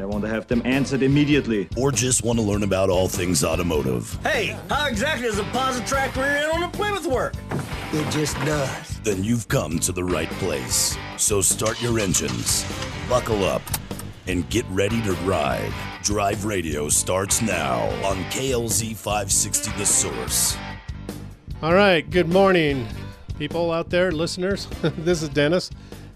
I want to have them answered immediately. or just want to learn about all things automotive, Hey, how exactly does a Positrack rear end on a Plymouth work? It just does. then you've come to the right place. So start your engines, buckle up, and get ready to ride. Drive Radio starts now on KLZ 560 The Source. All right. Good morning, people out there, listeners. this is Dennis.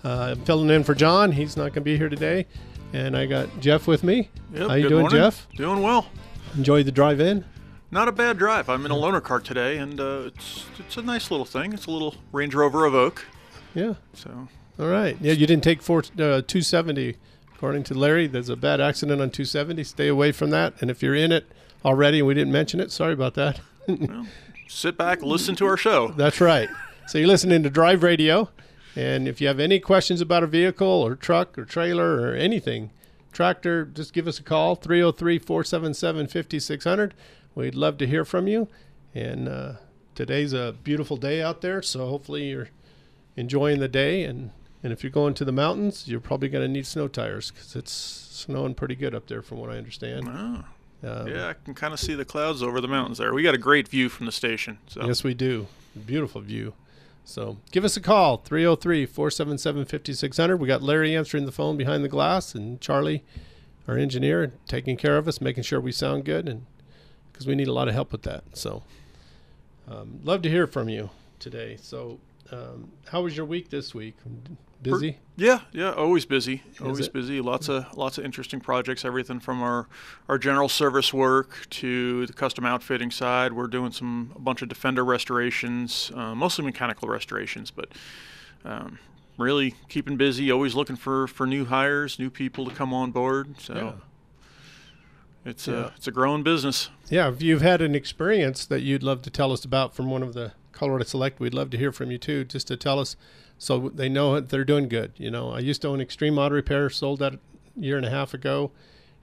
Uh, I'm filling in for John. He's not going to be here today, and I got Jeff with me. Yep, How you doing, morning. Jeff? Doing well. Enjoyed the drive-in. Not a bad drive. I'm in a loaner car today, and uh, it's it's a nice little thing. It's a little Range Rover Evoque. Yeah. So All right. Yeah, you didn't take four, uh, 270. According to Larry, there's a bad accident on 270. Stay away from that. And if you're in it already and we didn't mention it, sorry about that. sit back, listen to our show. That's right. So you're listening to Drive Radio, and if you have any questions about a vehicle or truck or trailer or anything, tractor, just give us a call 303-477-5600. We'd love to hear from you. And uh, today's a beautiful day out there, so hopefully you're enjoying the day. And and if you're going to the mountains, you're probably going to need snow tires because it's snowing pretty good up there, from what I understand. Oh, Um, yeah, I can kind of see the clouds over the mountains there. We got a great view from the station. So Yes, we do. Beautiful view. So give us a call, 303 477 5600. We got Larry answering the phone behind the glass, and Charlie, our engineer, taking care of us, making sure we sound good, and because we need a lot of help with that. So um, love to hear from you today. So, um, how was your week this week? Busy? Yeah, yeah, always busy. Always it? busy. Lots of lots of interesting projects. Everything from our our general service work to the custom outfitting side. We're doing some a bunch of Defender restorations, uh, mostly mechanical restorations, but um, really keeping busy. Always looking for for new hires, new people to come on board. So it's Yeah. a it's a growing business. Yeah, if you've had an experience that you'd love to tell us about from one of the Colorado Select, we'd love to hear from you too, just to tell us so they know that they're doing good. You know, I used to own Extreme Auto Repair, sold that a year and a half ago,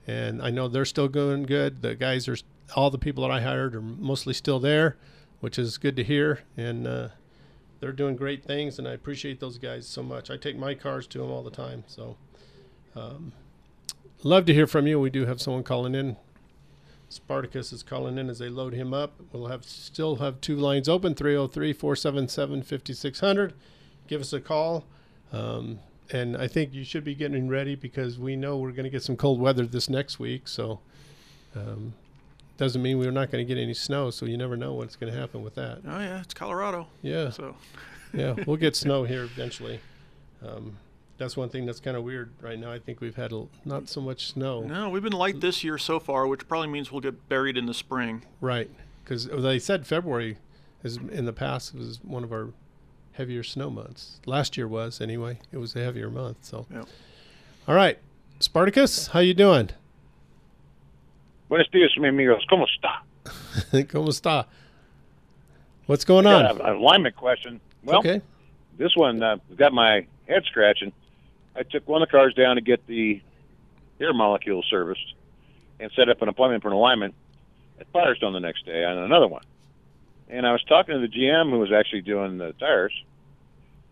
and I know they're still doing good. The guys are, all the people that I hired are mostly still there, which is good to hear, and uh, they're doing great things, and I appreciate those guys so much. I take my cars to them all the time, so um, love to hear from you. We do have someone calling in Spartacus is calling in as they load him up. We'll have still have two lines open 303 477 5600. Give us a call. Um, and I think you should be getting ready because we know we're going to get some cold weather this next week. So, um, doesn't mean we're not going to get any snow. So, you never know what's going to happen with that. Oh yeah, it's Colorado. Yeah. So Yeah. We'll get snow here eventually. Um, that's one thing that's kind of weird right now. I think we've had a, not so much snow. no, we've been light this year so far, which probably means we'll get buried in the spring. Right, because they said February is in the past was one of our heavier snow months. Last year was anyway. It was a heavier month. So, Yep. all right, Spartacus, how you doing? Buenos dias, mi amigos. ¿Cómo está? ¿Cómo está? What's going Got on? a, a alignment question. Well, okay. this one uh, got my head scratching. I took one of the cars down to get the air molecule serviced and set up an appointment for an alignment at Firestone the next day on another one. And I was talking to the GM who was actually doing the tires,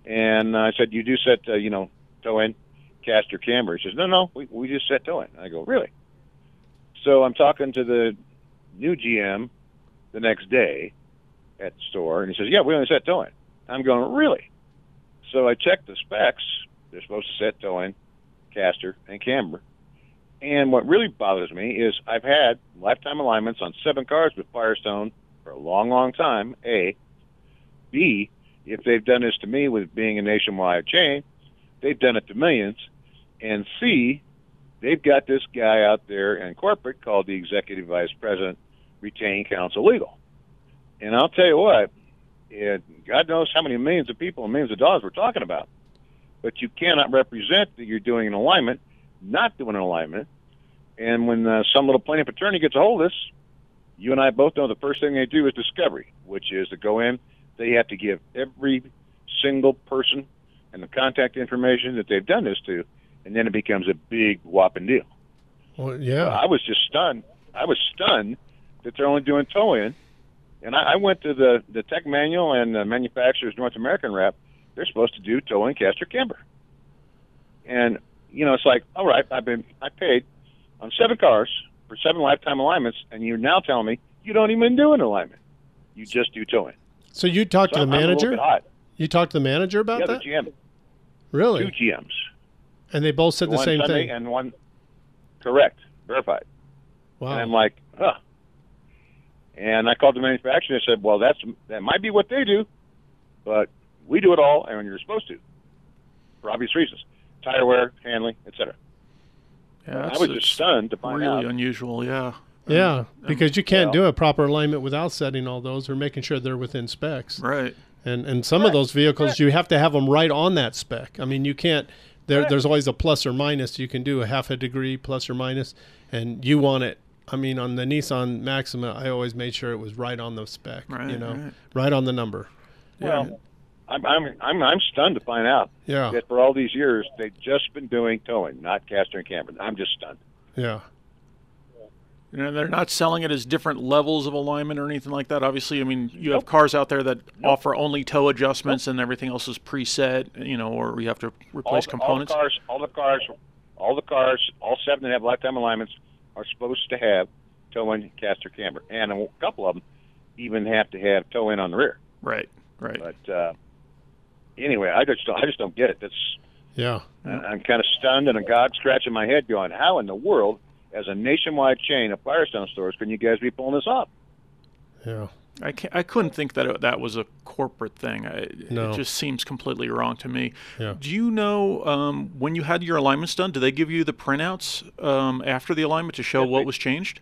and I said, "You do set, uh, you know, toe in, caster, camber." He says, "No, no, we we just set toe in." I go, "Really?" So I'm talking to the new GM the next day at the store, and he says, "Yeah, we only set toe in." I'm going, "Really?" So I checked the specs. They're supposed to set toe in, caster, and camber. And what really bothers me is I've had lifetime alignments on seven cars with Firestone for a long, long time. A. B. If they've done this to me with being a nationwide chain, they've done it to millions. And C. They've got this guy out there in corporate called the executive vice president, retained counsel legal. And I'll tell you what, it, God knows how many millions of people and millions of dollars we're talking about. But you cannot represent that you're doing an alignment, not doing an alignment. And when uh, some little plaintiff attorney gets a hold of this, you and I both know the first thing they do is discovery, which is to go in. They have to give every single person and the contact information that they've done this to, and then it becomes a big whopping deal. Well, yeah. I was just stunned. I was stunned that they're only doing toe in. And I, I went to the, the tech manual and the manufacturer's North American rep. They're supposed to do toe in caster camber. And, you know, it's like, all right, I've been, I paid on seven cars for seven lifetime alignments, and you're now telling me you don't even do an alignment. You just do towing. So you talked So to the I'm manager? You talked to the manager about Yeah, that? GM. Really? Two GMs. And they both said the same Sunday thing. And one, correct, verified. Wow. And I'm like, huh. And I called the manufacturer and I said, well, that's that might be what they do, but we do it all, and you're supposed to, for obvious reasons, tire wear, handling, etc. Yeah, I was just stunned to find really out. unusual. Yeah. yeah, because you can't well- do a proper alignment without setting all those or making sure they're within specs. Right. And and some of those vehicles you have to have them right on that spec. I mean, you can't. There, there's always a plus or minus. You can do a half a degree plus or minus, and you want it. I mean, on the Nissan Maxima, I always made sure it was right on the spec. you know, right. right on the number. Well, I'm, I'm I'm I'm stunned to find out Yeah, that for all these years they've just been doing towing, not caster and camber. I'm just stunned. yeah, You know, they're not selling it as different levels of alignment or anything like that. Obviously, I mean, you have cars out there that offer only toe adjustments and everything else is preset, you know, or you have to replace all, components. All the cars, all the cars, all the cars, all seven that have lifetime alignments are supposed to have toe-in caster camber, and a couple of them even have to have toe-in on the rear. Right, right. But uh, anyway, I just don't, I just don't get it. That's yeah. I- I'm kind of stunned and a god scratching my head, going, "How in the world, as a nationwide chain of Firestone stores, can you guys be pulling this off?" Yeah. I, can't, I couldn't think that it, that was a corporate thing. I, No. It just seems completely wrong to me. Yeah. Do you know um, when you had your alignments done? Do they give you the printouts um, after the alignment to show Yes, what they- was changed?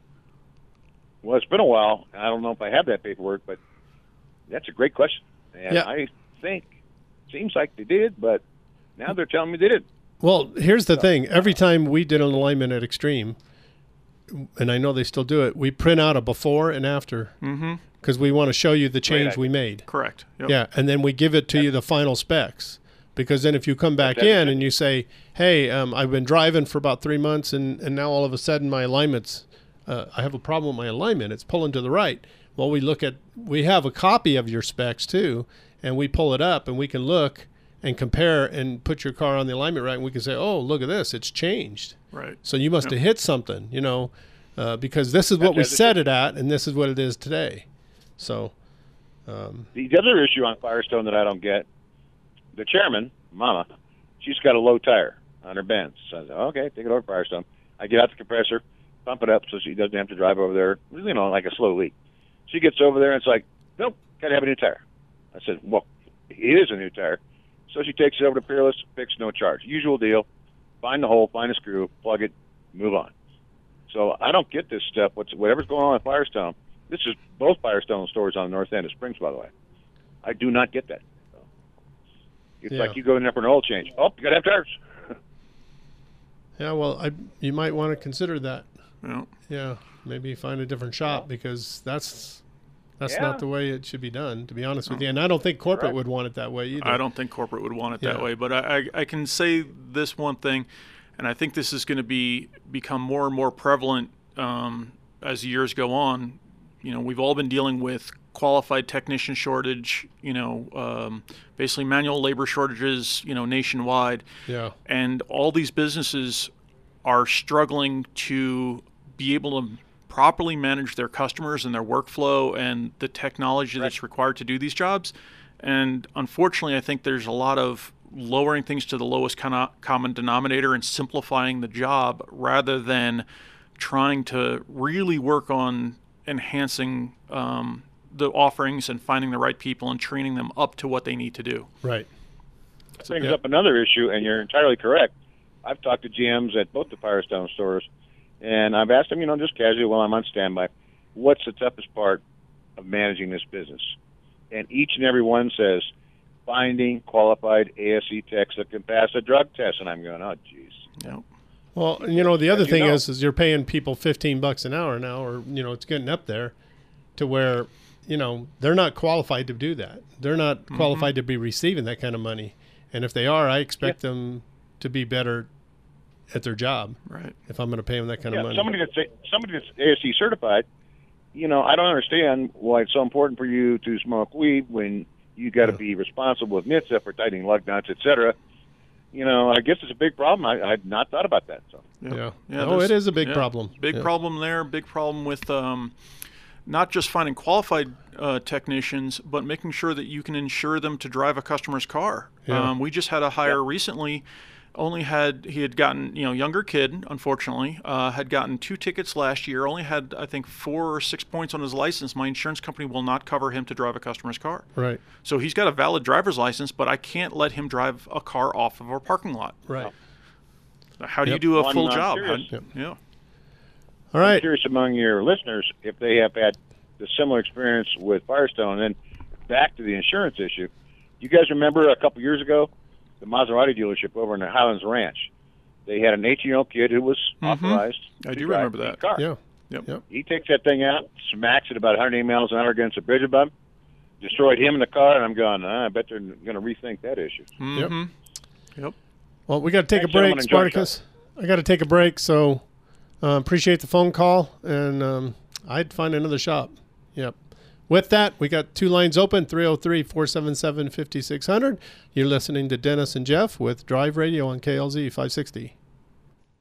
Well, it's been a while. I don't know if I have that paperwork, but that's a great question, and Yeah. I think seems like they did, but now they're telling me they didn't. Well, here's the thing. Every time we did an alignment at Extreme, and I know they still do it, we print out a before and after Mm-hmm. because we want to show you the change idea. we made. Correct. Yep. Yeah, and then we give it to you the final specs. Because then if you come back That's in it. and you say, "Hey, um, I've been driving for about three months, and, and now all of a sudden my alignments, uh, I have a problem with my alignment. It's pulling to the right." Well, we look at, we have a copy of your specs too, and we pull it up and we can look and compare and put your car on the alignment right, and we can say, "Oh, look at this, it's changed." Right. So you must have hit something, you know, uh, because this is what we set it at, and this is what it is today. So, The other issue on Firestone that I don't get, the chairman, Mama, she's got a low tire on her Benz. So I said, okay, take it over to Firestone. I get out the compressor, pump it up so she doesn't have to drive over there, you know, like a slow leak. She gets over there and it's like, nope, got to have a new tire. I said, well, it is a new tire. So she takes it over to Peerless, fix no charge. Usual deal. Find the hole, find a screw, plug it, move on. So I don't get this stuff. What's whatever's going on at Firestone. This is both Firestone stores on the north end of Springs, by the way. I do not get that. It's Yeah. like you go in there for an oil change. Oh, you got to have tires. yeah, well, I you might want to consider that. Yeah. Yeah, maybe find a different shop because that's that's Yeah. not the way it should be done. To be honest with you, and I don't think corporate Correct. would want it that way either. I don't think corporate would want it that way, but I, I, I can say this one thing, and I think this is going to be become more and more prevalent um, as years go on. You know, we've all been dealing with qualified technician shortage. You know, um, basically manual labor shortages. You know, nationwide, Yeah, and all these businesses are struggling to be able to properly manage their customers and their workflow and the technology that's required to do these jobs. And unfortunately, I think there's a lot of lowering things to the lowest cono- common denominator and simplifying the job rather than trying to really work on enhancing um, the offerings and finding the right people and training them up to what they need to do. right. That brings yeah. up another issue, and you're entirely correct. I've talked to GMs at both the Firestone stores, and I've asked them, you know, just casually while I'm on standby, what's the toughest part of managing this business? And each and every one says, finding qualified ASE techs that can pass a drug test. And I'm going, oh, jeez. Yep. Well, you know, the other you thing know. is, is you're paying people 15 bucks an hour now, or you know, it's getting up there to where, you know, they're not qualified to do that. They're not Mm-hmm. qualified to be receiving that kind of money. And if they are, I expect them to be better at their job. Right. If I'm going to pay them that kind Yeah, of money. somebody that's somebody that's ASE certified. You know, I don't understand why it's so important for you to smoke weed when you got to be responsible with NHTSA for tightening lug nuts, et cetera. You know, I guess it's a big problem. I, I had not thought about that. So yeah. Yeah, oh, it is a big yeah, problem. Big Yeah. problem there. Big problem with um, not just finding qualified uh, technicians, but making sure that you can insure them to drive a customer's car. Yeah. Um, we just had a hire recently. Only had he had gotten you know younger kid unfortunately uh, had gotten two tickets last year. Only had I think four or six points on his license. My insurance company will not cover him to drive a customer's car. Right. So he's got a valid driver's license, but I can't let him drive a car off of our parking lot. Right. How do you do a Well, full job? curious. How- yeah. all right. I'm curious among your listeners if they have had the similar experience with Firestone. And then back to the insurance issue. You guys remember a couple years ago, the Maserati dealership over in the Highlands Ranch? They had an 18-year-old kid who was authorized. Mm-hmm. I to do drive remember that. Car. Yeah. Yep. Yep. He takes that thing out, smacks it about 180 miles an hour against a bridge above, destroyed him in the car, and I'm going. "Ah, I bet they're going to rethink that issue. Mm-hmm. Yep. Well, we got to take Thanks, a break, gentlemen. Enjoy the Spartacus. I got to take a break, so uh, appreciate the phone call, and um, I'd find another shop. Yep. With that, we got two lines open 303 477 5600. You're listening to Dennis and Jeff with Drive Radio on KLZ 560.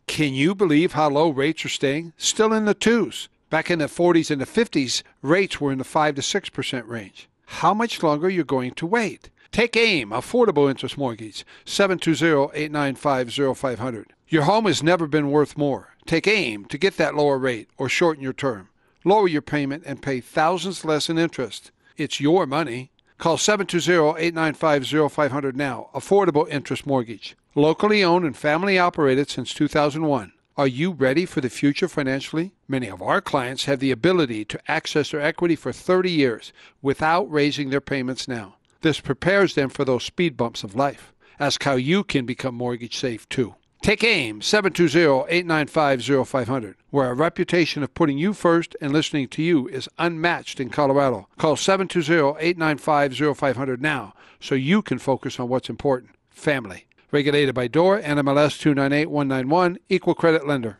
Can you believe how low rates are staying? Still in the twos. Back in the 40s and the 50s, rates were in the 5 to 6% range. How much longer are you going to wait? Take AIM, Affordable Interest Mortgage, 720-895-0500. Your home has never been worth more. Take AIM to get that lower rate or shorten your term. Lower your payment and pay thousands less in interest. It's your money. Call 720-895-0500 now. Affordable Interest Mortgage. Locally owned and family operated since 2001. Are you ready for the future financially? Many of our clients have the ability to access their equity for 30 years without raising their payments now. This prepares them for those speed bumps of life. Ask how you can become mortgage safe too. Take AIM 720-895-0500, where a reputation of putting you first and listening to you is unmatched in Colorado. Call 720-895-0500 now so you can focus on what's important, family. Regulated by DOR, NMLS 298191, Equal Credit Lender.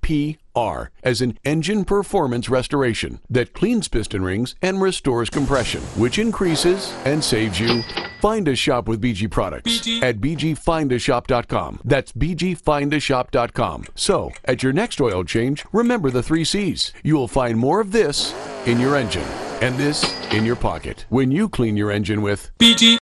P R as in engine performance restoration that cleans piston rings and restores compression, which increases and saves you. Find a shop with BG products at bgfindashop.com. That's bgfindashop.com. So, at your next oil change, remember the three C's. You will find more of this in your engine and this in your pocket when you clean your engine with BG.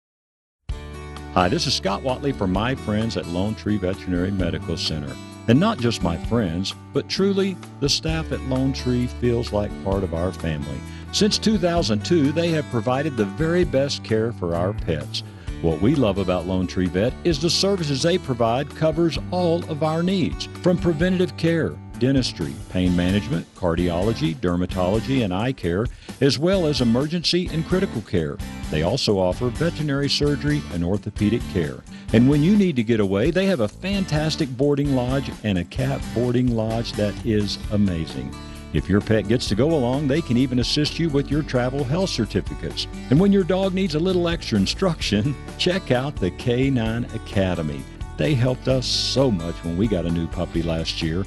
Hi, this is Scott Watley from my friends at Lone Tree Veterinary Medical Center. And not just my friends, but truly the staff at Lone Tree feels like part of our family. Since 2002, they have provided the very best care for our pets. What we love about Lone Tree Vet is the services they provide covers all of our needs, from preventative care, dentistry, pain management, cardiology, dermatology, and eye care, as well as emergency and critical care. They also offer veterinary surgery and orthopedic care. And when you need to get away, they have a fantastic boarding lodge and a cat boarding lodge that is amazing. If your pet gets to go along, they can even assist you with your travel health certificates. And when your dog needs a little extra instruction, check out the K9 Academy. They helped us so much when we got a new puppy last year.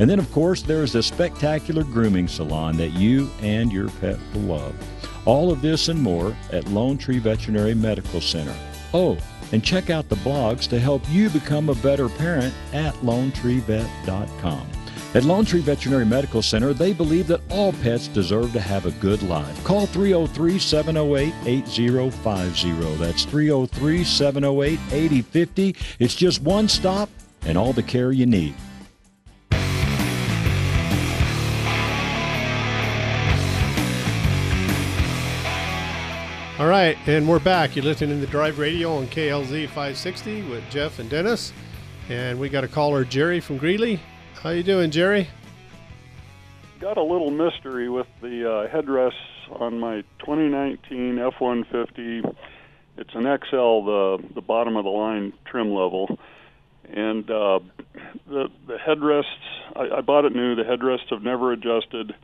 And then, of course, there is a spectacular grooming salon that you and your pet will love. All of this and more at Lone Tree Veterinary Medical Center. Oh, and check out the blogs to help you become a better parent at lonetreevet.com. At Lone Tree Veterinary Medical Center, they believe that all pets deserve to have a good life. Call 303 708 8050. That's 303 708 8050. It's just one stop and all the care you need. All right, and we're back. You're listening to the Drive Radio on KLZ 560 with Jeff and Dennis, and we got a caller, Jerry from Greeley. How you doing, Jerry? Got a little mystery with the uh, headrests on my 2019 F-150. It's an XL, the the bottom of the line trim level, and uh, the the headrests. I, I bought it new. The headrests have never adjusted.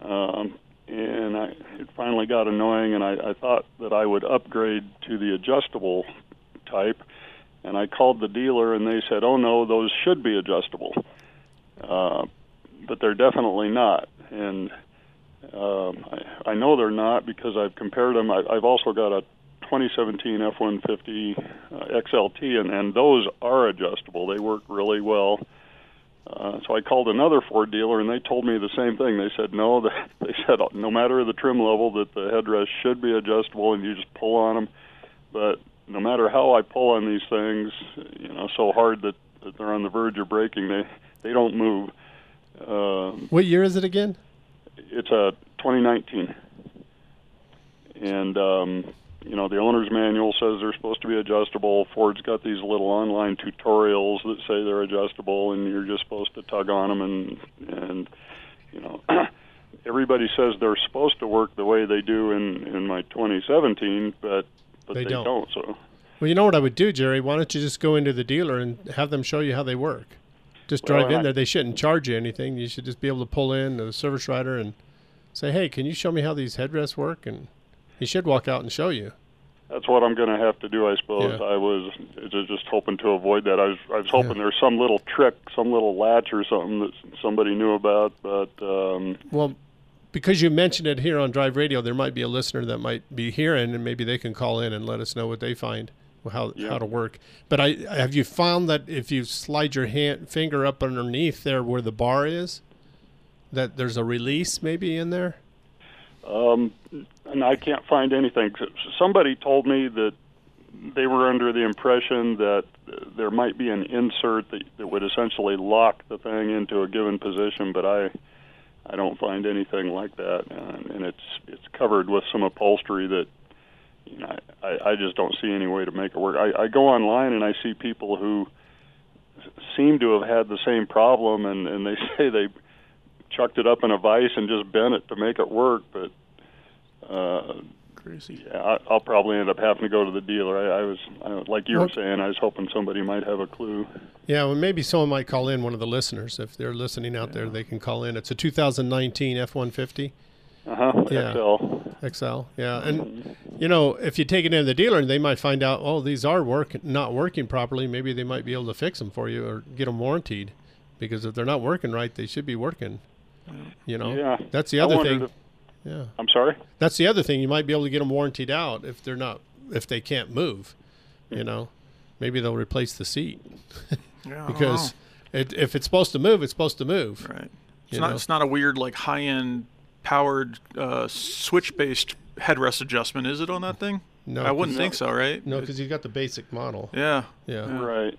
Um, and I, it finally got annoying, and I, I thought that I would upgrade to the adjustable type. And I called the dealer, and they said, "Oh no, those should be adjustable, uh, but they're definitely not." And um, I, I know they're not because I've compared them. I, I've also got a 2017 F-150 uh, XLT, and, and those are adjustable. They work really well. Uh, so I called another Ford dealer, and they told me the same thing. They said no. They said no matter the trim level, that the headrest should be adjustable, and you just pull on them. But no matter how I pull on these things, you know, so hard that, that they're on the verge of breaking, they they don't move. Uh, What year is it again? it's a 2019, and um, you know the owner's manual says they're supposed to be adjustable. Ford's got these little online tutorials that say they're adjustable, and you're just supposed to tug on them, and and you know everybody says they're supposed to work the way they do in in my 2017, but but They they, don't. So Well, you know what I would do, Jerry? Why don't you just go into the dealer and have them show you how they work? Just Well, drive in I- there. They shouldn't charge you anything. You should just be able to pull in the service writer and say, "Hey, can you show me how these headrests work?" And he should walk out and show you. that's what I'm going to have to do, I suppose. Yeah. I was just hoping to avoid that. I was I was hoping there's some little trick, some little latch or something that somebody knew about, but um, Well, because you mentioned it here on Drive Radio, there might be a listener that might be hearing, and maybe they can call in and let us know what they find, how Yeah. how to work. But I have you found that if you slide your hand finger up underneath there where the bar is, that there's a release maybe in there. Um, and I can't find anything. Somebody told me that they were under the impression that uh, there might be an insert that, that would essentially lock the thing into a given position, but I I don't find anything like that, and, and it's it's covered with some upholstery that you know I, I just don't see any way to make it work. I, I go online and I see people who seem to have had the same problem, and and they say they chucked it up in a vise and just bent it to make it work, but uh, crazy. Yeah, I, I'll probably end up having to go to the dealer. I, I was, I, like you Well- were saying, I was hoping somebody might have a clue. Yeah, well, maybe someone might call in. One of the listeners, if they're listening out there, they can call in. It's a 2019 F-150. Uh huh. Yeah. XL. XL, yeah, and you know, if you take it into the dealer, and they might find out, oh, these are work not working properly. Maybe they might be able to fix them for you or get them warranted, because if they're not working right, they should be working. You know, Yeah. that's the other thing. if- yeah, I'm sorry. that's the other thing. You might be able to get them warranted out if they're not if they can't move. You know, maybe they'll replace the seat Yeah, because it, if it's supposed to move, it's supposed to move. Right. It's You not. know? It's not a weird like high-end powered uh, switch-based headrest adjustment, is it on that thing? No, I wouldn't think so, right? No, because you've got the basic model. Yeah. Yeah. Right.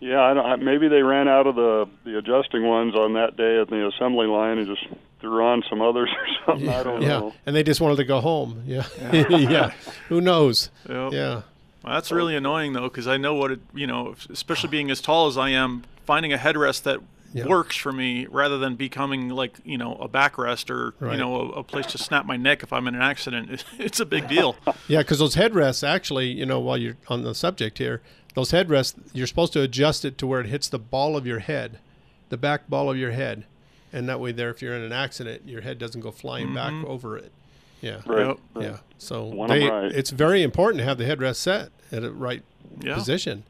Yeah, I don't, maybe they ran out of the the adjusting ones on that day at the assembly line and just threw on some others or something. I don't yeah, know. and they just wanted to go home. Yeah, yeah. Who knows? Yep. Yeah, Well, that's really annoying though, because I know what it. You know, especially being as tall as I am, finding a headrest that Yeah. works for me rather than becoming like you know a backrest or Right. you know a, a place to snap my neck if I'm in an accident. It's a big deal. yeah. Because those headrests, actually, you know, while you're on the subject here, those headrests, you're supposed to adjust it to where it hits the ball of your head, the back ball of your head, and that way, there, if you're in an accident, your head doesn't go flying back Mhm. over it. Yeah. Right. Yep. Yeah. So they, right. it's very important to have the headrest set at a right Yeah. position.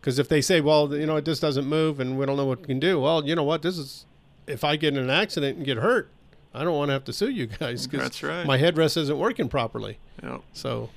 Because if they say, well, you know, it just doesn't move and we don't know what we can do, well, you know what? This is, if I get in an accident and get hurt, I don't want to have to sue you guys because That's right. my headrest isn't working properly. Yep. So,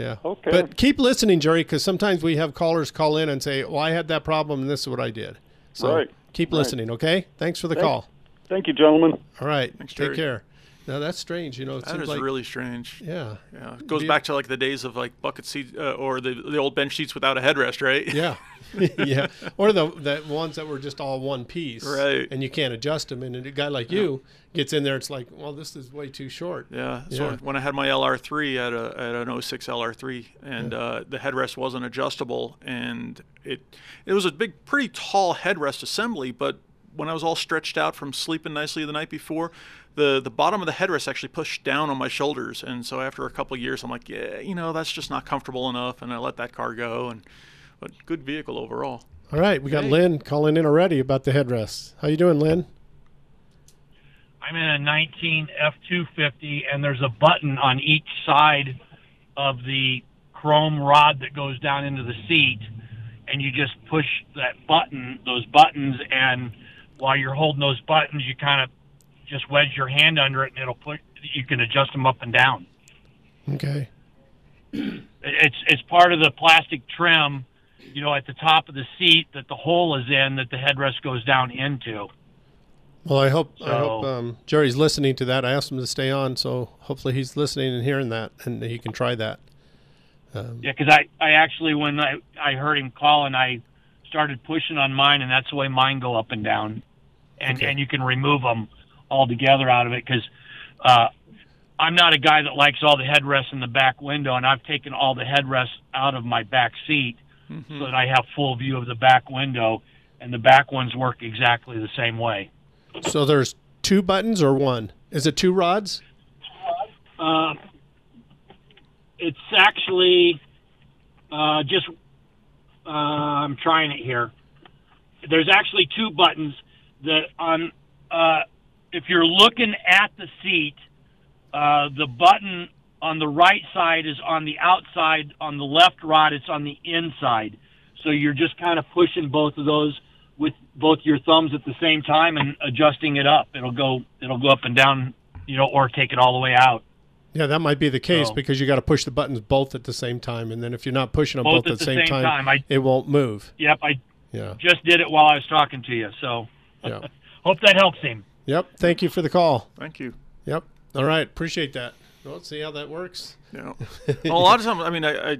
yeah. Okay. But keep listening, Jerry, because sometimes we have callers call in and say, well, I had that problem and this is what I did. So Right. Keep Right. listening, okay? Thanks for the Thank- call. Thank you, gentlemen. All right. Thanks, Take Jerry. care. Now that's strange. You know, it That is like really strange. Yeah. Yeah. It goes Be- back to like the days of like bucket seats uh, or the the old bench seats without a headrest, right? Yeah. yeah. Or the the ones that were just all one piece. Right. And you can't adjust them. And a guy like you gets in there, it's like, well, this is way too short. Yeah. So Yeah. when I had my LR3 at a at an 06 LR3, and uh, the headrest wasn't adjustable, and it it was a big, pretty tall headrest assembly, but when I was all stretched out from sleeping nicely the night before, the the bottom of the headrest actually pushed down on my shoulders, and so after a couple of years, I'm like, yeah, you know, that's just not comfortable enough, and I let that car go, and but good vehicle overall. All right. We got Hey. Lynn calling in already about the headrest. How you doing, Lynn? I'm in a 19 F250, and there's a button on each side of the chrome rod that goes down into the seat, and you just push that button, those buttons, and while you're holding those buttons, you kind of just wedge your hand under it, and it'll put. You can adjust them up and down. Okay. It's it's part of the plastic trim, you know, at the top of the seat that the hole is in that the headrest goes down into. Well, I hope I hope um, Jerry's listening to that. I asked him to stay on, so hopefully he's listening and hearing that, and he can try that. Um, Yeah, because I, I actually when I, I heard him call and I started pushing on mine, and that's the way mine go up and down, and Okay. and you can remove them altogether out of it because uh, I'm not a guy that likes all the headrests in the back window, and I've taken all the headrests out of my back seat Mm-hmm. so that I have full view of the back window, and the back ones work exactly the same way. So there's two buttons or one? Is it two rods? Uh, it's actually uh, just uh, I'm trying it here. There's actually two buttons that on uh, if you're looking at the seat, uh, the button on the right side is on the outside. On the left rod, it's on the inside. So you're just kind of pushing both of those with both your thumbs at the same time and adjusting it up. It'll go it'll go up and down, you know, or take it all the way out. Yeah, that might be the case So- because you got to push the buttons both at the same time, and then if you're not pushing them both, Both at the same, time, time, I- it won't move. Yep, I Yeah. just did it while I was talking to you. So Yeah. hope that helps him. Yep. Thank you for the call. Thank you. Yep. All right. Appreciate that. Well, let's see how that works. Yeah. well, a lot of times, I mean, I, I,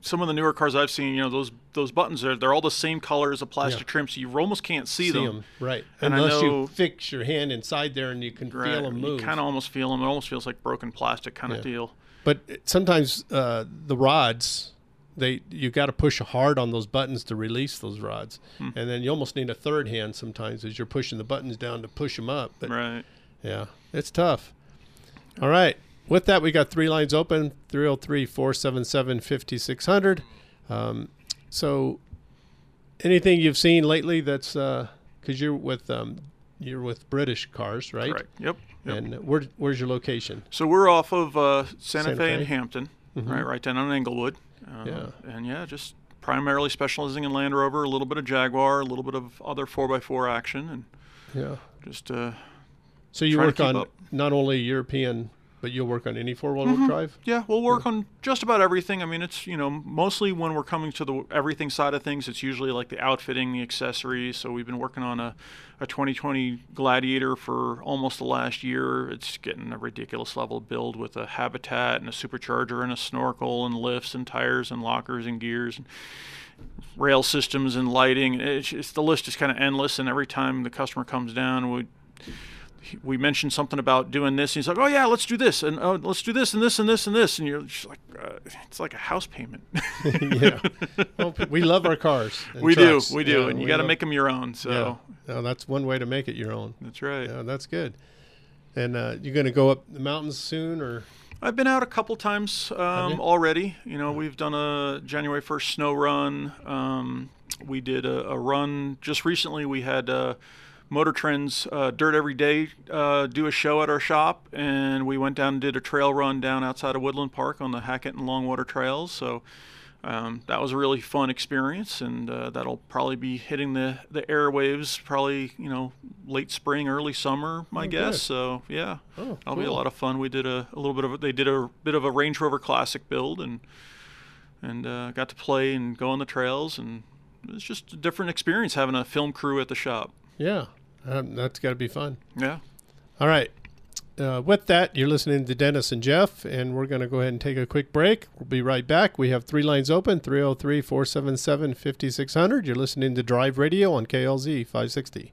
some of the newer cars I've seen, you know, those those buttons are they're all the same color as the plastic Yeah. trim, so you almost can't see, See them. 'em, right? And Unless know, you fix your hand inside there and you can right, feel them move. You kind of almost feel them. It almost feels like broken plastic kind Yeah. of deal. But sometimes uh, the rods, they you got to push hard on those buttons to release those rods, Hmm. and then you almost need a third hand sometimes as you're pushing the buttons down to push them up. But right. yeah, it's tough. All right. With that, we got three lines open 303 477 5600. Um, So, anything you've seen lately that's because you're with um, you're with British cars, right? Correct. Yep. Yep. And where, where's your location? So we're off of uh, Santa, Santa Fe, Fe? and Hampton, Mhm. right, right down on Englewood. Uh, Yeah. And yeah, just primarily specializing in Land Rover, a little bit of Jaguar, a little bit of other 4x4 action, and Yeah. just uh, So you work on up. not only European, but you'll work on any four wheel Mhm. drive. Yeah, we'll work on just about everything. I mean, it's you know mostly when we're coming to the everything side of things, it's usually like the outfitting, the accessories. So we've been working on a, a 2020 Gladiator for almost the last year. It's getting a ridiculous level of build with a habitat and a supercharger and a snorkel and lifts and tires and lockers and gears. And, rail systems and lighting. It's, just, the list is kind of endless, and every time the customer comes down, we we mentioned something about doing this, and he's like, "Oh yeah, let's do this, and oh, let's do this, and this, and this, and this," and you're just like, uh, "It's like a house payment." yeah. Well, we love our cars. We trucks. do, we do, Yeah, and you got to make them your own. So Yeah. No, that's one way to make it your own. That's right. Yeah, that's good. And uh, you're going to go up the mountains soon, or I've been out a couple times um, already. You know, we've done a January 1st snow run. Um, we did a, a run just recently. We had uh, MotorTrend's uh, Dirt Every Day uh, do a show at our shop, and we went down and did a trail run down outside of Woodland Park on the Hackett and Longwater trails. So um, that was a really fun experience, and uh, that'll probably be hitting the, the airwaves probably you know late spring, early summer, my Oh, guess. good. So yeah, Oh, that'll be a lot of fun. We did a, a little bit of a, they did a bit of a Range Rover Classic build, and and uh, got to play and go on the trails, and it's just a different experience having a film crew at the shop. Yeah, um, that's got to be fun. Yeah. All right. Uh, with that, you're listening to Dennis and Jeff, and we're going to go ahead and take a quick break. We'll be right back. We have three lines open 303 477 5600. You're listening to Drive Radio on KLZ 560.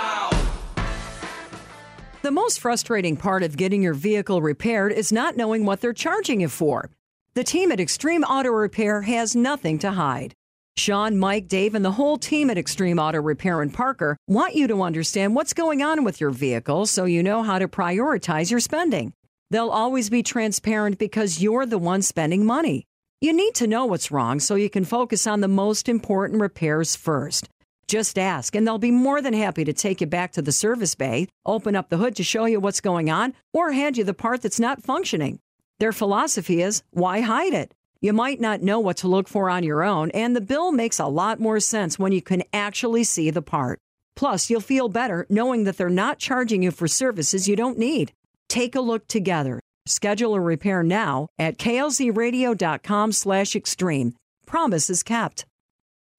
The most frustrating part of getting your vehicle repaired is not knowing what they're charging you for. The team at Extreme Auto Repair has nothing to hide. Sean, Mike, Dave, and the whole team at Extreme Auto Repair in Parker want you to understand what's going on with your vehicle so you know how to prioritize your spending. They'll always be transparent because you're the one spending money. You need to know what's wrong so you can focus on the most important repairs first. Just ask, and they'll be more than happy to take you back to the service bay, open up the hood to show you what's going on, or hand you the part that's not functioning. Their philosophy is why hide it? You might not know what to look for on your own, and the bill makes a lot more sense when you can actually see the part. Plus, you'll feel better knowing that they're not charging you for services you don't need. Take a look together. Schedule a repair now at klzradio.com slash extreme. Promise is kept.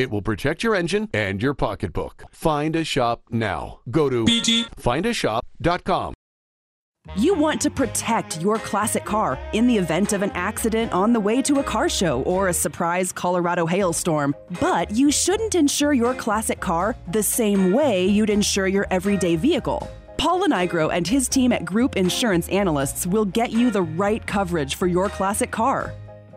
It will protect your engine and your pocketbook. Find a shop now. Go to bgfindashop.com. You want to protect your classic car in the event of an accident on the way to a car show or a surprise Colorado hailstorm, but you shouldn't insure your classic car the same way you'd insure your everyday vehicle. Paul Lenigro and his team at Group Insurance Analysts will get you the right coverage for your classic car.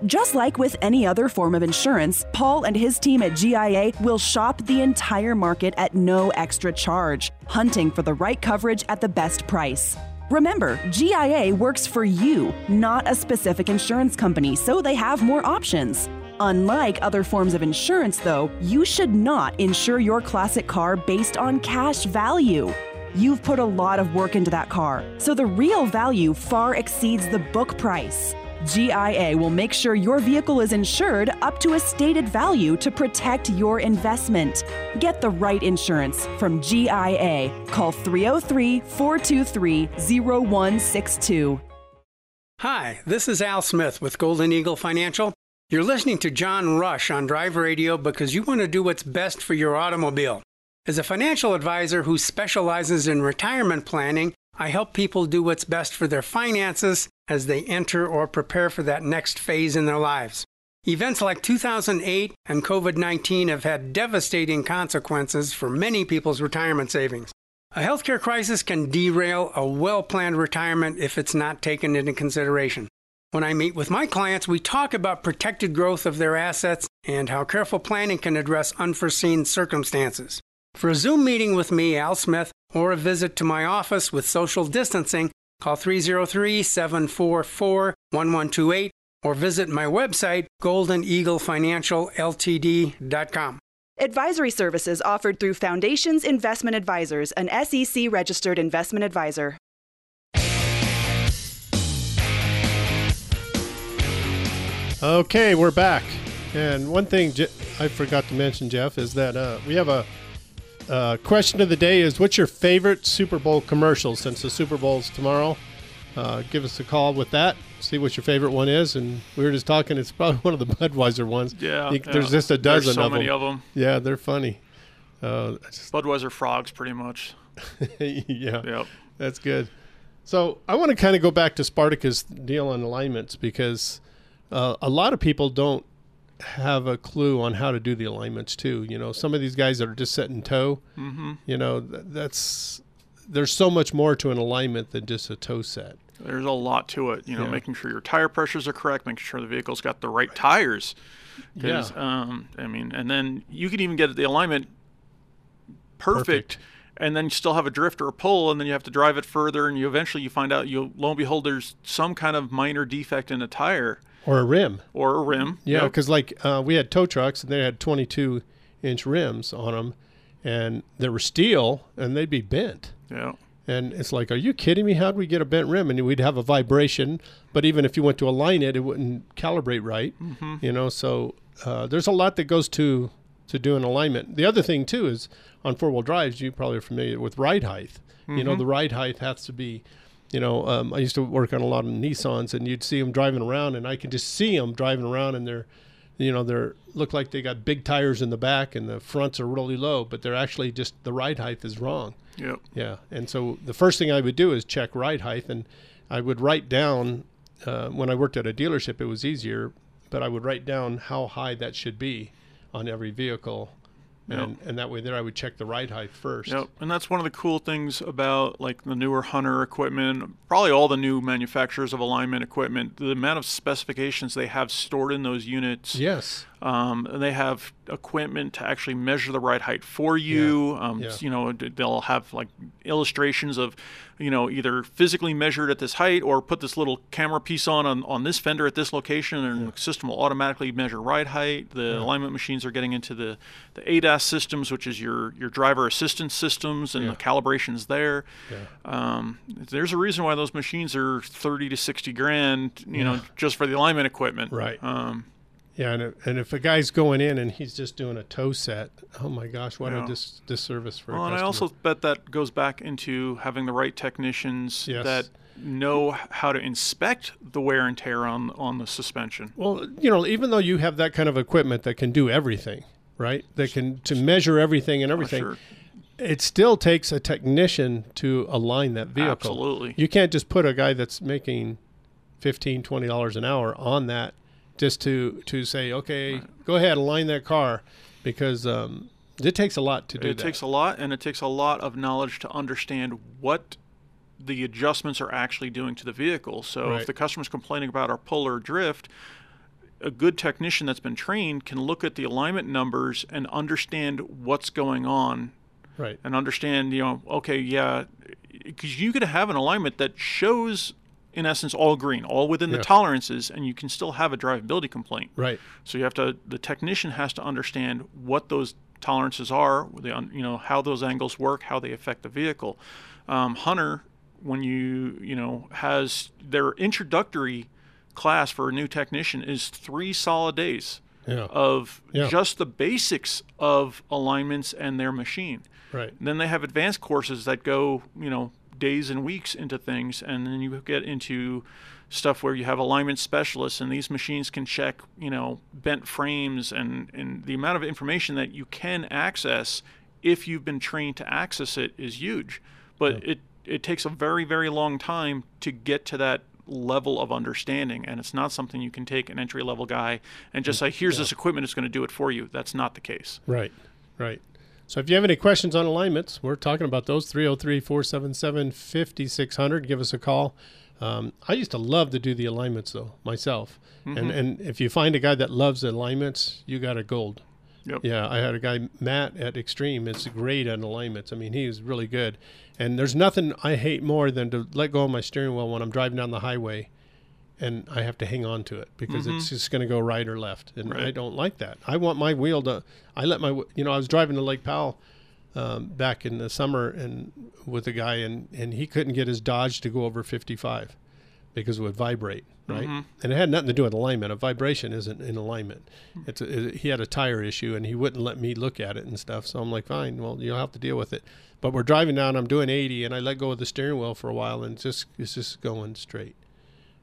Just like with any other form of insurance, Paul and his team at GIA will shop the entire market at no extra charge, hunting for the right coverage at the best price. Remember, GIA works for you, not a specific insurance company, so they have more options. Unlike other forms of insurance, though, you should not insure your classic car based on cash value. You've put a lot of work into that car, so the real value far exceeds the book price. GIA will make sure your vehicle is insured up to a stated value to protect your investment. Get the right insurance from GIA. Call 303 423 0162. Hi, this is Al Smith with Golden Eagle Financial. You're listening to John Rush on Drive Radio because you want to do what's best for your automobile. As a financial advisor who specializes in retirement planning, I help people do what's best for their finances as they enter or prepare for that next phase in their lives. Events like 2008 and COVID 19 have had devastating consequences for many people's retirement savings. A healthcare crisis can derail a well planned retirement if it's not taken into consideration. When I meet with my clients, we talk about protected growth of their assets and how careful planning can address unforeseen circumstances. For a Zoom meeting with me, Al Smith, or a visit to my office with social distancing, call 303 744 1128 or visit my website, goldeneaglefinancialltd.com. Advisory services offered through Foundations Investment Advisors, an SEC registered investment advisor. Okay, we're back. And one thing I forgot to mention, Jeff, is that uh, we have a uh, question of the day is what's your favorite Super Bowl commercial since the Super Bowl's tomorrow? Uh, give us a call with that. See what your favorite one is. And we were just talking. It's probably one of the Budweiser ones. Yeah. You, yeah. There's just a dozen there's so of many them. of them. Yeah, they're funny. Uh, Budweiser frogs, pretty much. yeah. Yep. That's good. So I want to kind of go back to Spartacus' deal on alignments because uh, a lot of people don't have a clue on how to do the alignments too. You know, some of these guys that are just set in toe, mm-hmm. you know, th- that's there's so much more to an alignment than just a toe set. There's a lot to it, you know, Yeah. making sure your tire pressures are correct, making sure the vehicle's got the right tires. 'Cause, Um, I mean, and then you can even get the alignment perfect, and then you still have a drift or a pull, and then you have to drive it further, and you eventually you find out you lo and behold there's some kind of minor defect in a tire Or a rim. or a rim. Yeah, Yep. because like uh, we had tow trucks and they had 22 inch rims on them, and they were steel and they'd be bent. Yeah. And it's like, are you kidding me? How'd we get a bent rim? And we'd have a vibration, but even if you went to align it, it wouldn't calibrate right. Mhm. You know, so uh, there's a lot that goes to to do an alignment. The other thing too is on four wheel drives, you probably are familiar with ride height. You know, Mhm. the ride height has to be. You know, um, I used to work on a lot of Nissans, and you'd see them driving around, and I could just see them driving around, and they're, you know, they're look like they got big tires in the back, and the fronts are really low, but they're actually just the ride height is wrong. Yeah. Yeah, and so the first thing I would do is check ride height, and I would write down. Uh, when I worked at a dealership, it was easier, but I would write down how high that should be on every vehicle, and and that way there I would check the ride height first. Yep, and that's one of the cool things about like the newer Hunter equipment, probably all the new manufacturers of alignment equipment, the amount of specifications they have stored in those units. Yes. Um, and they have equipment to actually measure the ride height for you. Um, Yeah. You know, they'll have like illustrations of, you know, either physically measured at this height or put this little camera piece on on, on this fender at this location, and the system will automatically measure ride height. The Yeah. alignment machines are getting into the, the ADAS systems, which is your your driver assistance systems, and the calibrations there. Yeah. Um, there's a reason why those machines are thirty to sixty grand, you know, just for the alignment equipment. Right. Yeah, and if, and if a guy's going in and he's just doing a toe set, oh my gosh, what Yeah. a dis- disservice for Well, and I also bet that goes back into having the right technicians Yes. that know how to inspect the wear and tear on on the suspension. Well, you know, even though you have that kind of equipment that can do everything, right? That can to measure everything and everything. Oh, sure. It still takes a technician to align that vehicle. Absolutely. You can't just put a guy that's making 15 20 dollars an hour on that just to to say, "Okay, go ahead align that car." Because um, it takes a lot to do it that. takes a lot, and it takes a lot of knowledge to understand what the adjustments are actually doing to the vehicle. So Right. if the customer's complaining about our pull or drift, a good technician that's been trained can look at the alignment numbers and understand what's going on Right. and understand, you know, okay, yeah, because you could have an alignment that shows, in essence, all green, all within Yeah. the tolerances, and you can still have a drivability complaint. Right. So you have to, the technician has to understand what those tolerances are, the, you know, how those angles work, how they affect the vehicle. Um, Hunter, when you, you know, has their introductory class for a new technician is three solid days Yeah. of Yeah. just the basics of alignments and their machine. Right. Then they have advanced courses that go, you know, days and weeks into things, and then you get into stuff where you have alignment specialists, and these machines can check, you know, bent frames and and the amount of information that you can access if you've been trained to access it is huge. But it it takes a very very long time to get to that level of understanding and it's not something you can take an entry level guy and just say here's this equipment it's going to do it for you. That's not the case. Right, right. So if you have any questions on alignments, we're talking about those 303 477 5600. Give us a call. Um, I used to love to do the alignments though myself, and Mhm. and if you find a guy that loves alignments, you got a gold. Yep. Yeah, I had a guy Matt at Extreme. It's great at alignments. I mean, he's really good. And there's nothing I hate more than to let go of my steering wheel when I'm driving down the highway, and I have to hang on to it because it's Mhm. just going to go right or left, and I don't like that. I want my wheel to. I let my you know I was driving to Lake Powell um, back in the summer and with a guy and and he couldn't get his Dodge to go over 55 because it would vibrate, right? Mhm. And it had nothing to do with alignment. A vibration isn't in alignment. It's a, it, he had a tire issue and he wouldn't let me look at it and stuff. So I'm like, fine, well you'll have to deal with it. But we're driving down. I'm doing 80 and I let go of the steering wheel for a while and it's just it's just going straight.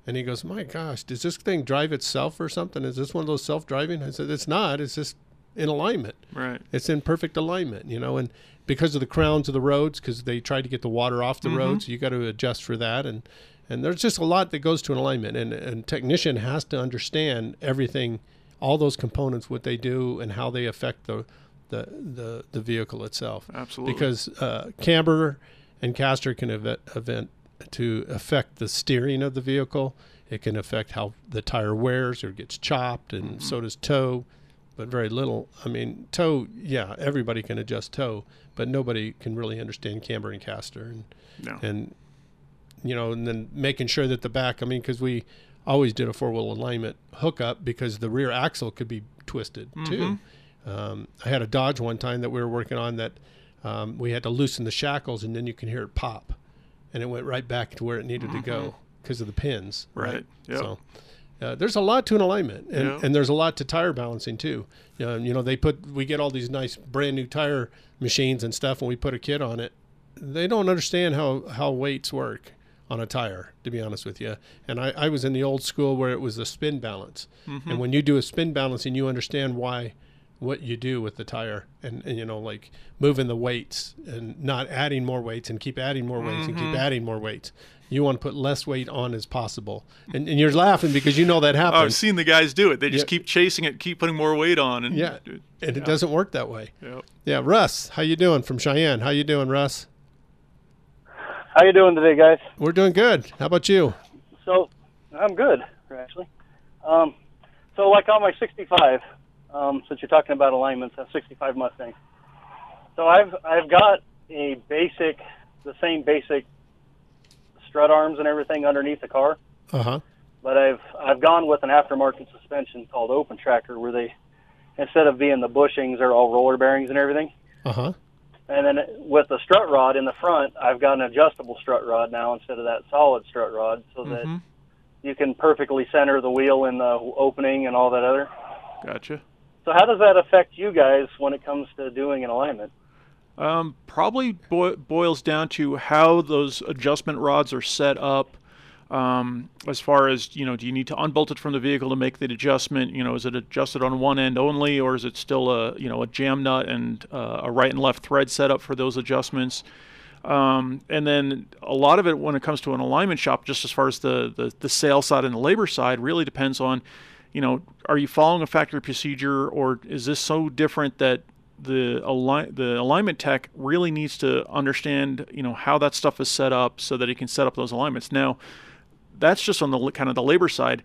And he goes, my gosh, does this thing drive itself or something? Is this one of those self-driving? I said, it's not. It's just in alignment. Right. It's in perfect alignment, you know, and because of the crowns of the roads, because they try to get the water off the Mhm. roads, you got to adjust for that, and and there's just a lot that goes to an alignment, and and technician has to understand everything, all those components, what they do, and how they affect the the the, the vehicle itself. Absolutely. Because uh, camber and caster can event, event to affect the steering of the vehicle. It can affect how the tire wears or gets chopped, and Mm-hmm. so does toe, but very little. I mean, toe, yeah, everybody can adjust toe, but nobody can really understand camber and caster, and No. and you know, and then making sure that the back. I mean, because we always did a four wheel alignment hookup because the rear axle could be twisted too. Um, I had a Dodge one time that we were working on that um, we had to loosen the shackles, and then you can hear it pop, and it went right back to where it needed to go because of the pins. Right. Right. Yep. So. Uh, there's a lot to an alignment, and, and there's a lot to tire balancing too. You know, you know, they put we get all these nice brand new tire machines and stuff, and we put a kit on it. They don't understand how how weights work on a tire, to be honest with you. And I, I was in the old school where it was a spin balance, Mhm. and when you do a spin balancing, you understand why what you do with the tire, and, and you know like moving the weights and not adding more weights and keep adding more weights and Mhm. keep adding more weights. You want to put less weight on as possible, and, and you're laughing because you know that Oh, happens. I've seen the guys do it. They just Yeah. keep chasing it, keep putting more weight on, and Yeah, and it doesn't work that way. Yep. Yeah, Russ, how you doing from Cheyenne? How you doing, Russ? How you doing today, guys? We're doing good. How about you? So, I'm good, actually. Um, so, like on my 65, um, since you're talking about alignments, a 65 Mustang. So I've I've got a basic, the same basic strut arms and everything underneath the car, Uh huh. but I've I've gone with an aftermarket suspension called Open Tracker, where they instead of being the bushings, they're all roller bearings and everything. Uh huh. And then with the strut rod in the front, I've got an adjustable strut rod now instead of that solid strut rod, so that Mhm. you can perfectly center the wheel in the opening and all that other. Gotcha. So how does that affect you guys when it comes to doing an alignment? Um, probably boi- boils down to how those adjustment rods are set up. Um, as far as you know, do you need to unbolt it from the vehicle to make the adjustment? You know, is it adjusted on one end only, or is it still a you know a jam nut and uh, a right and left thread set up for those adjustments? Um, and then a lot of it, when it comes to an alignment shop, just as far as the, the the sales side and the labor side, really depends on, you know, are you following a factory procedure, or is this so different that the align the alignment tech really needs to understand you know how that stuff is set up so that he can set up those alignments? Now that's just on the kind of the labor side.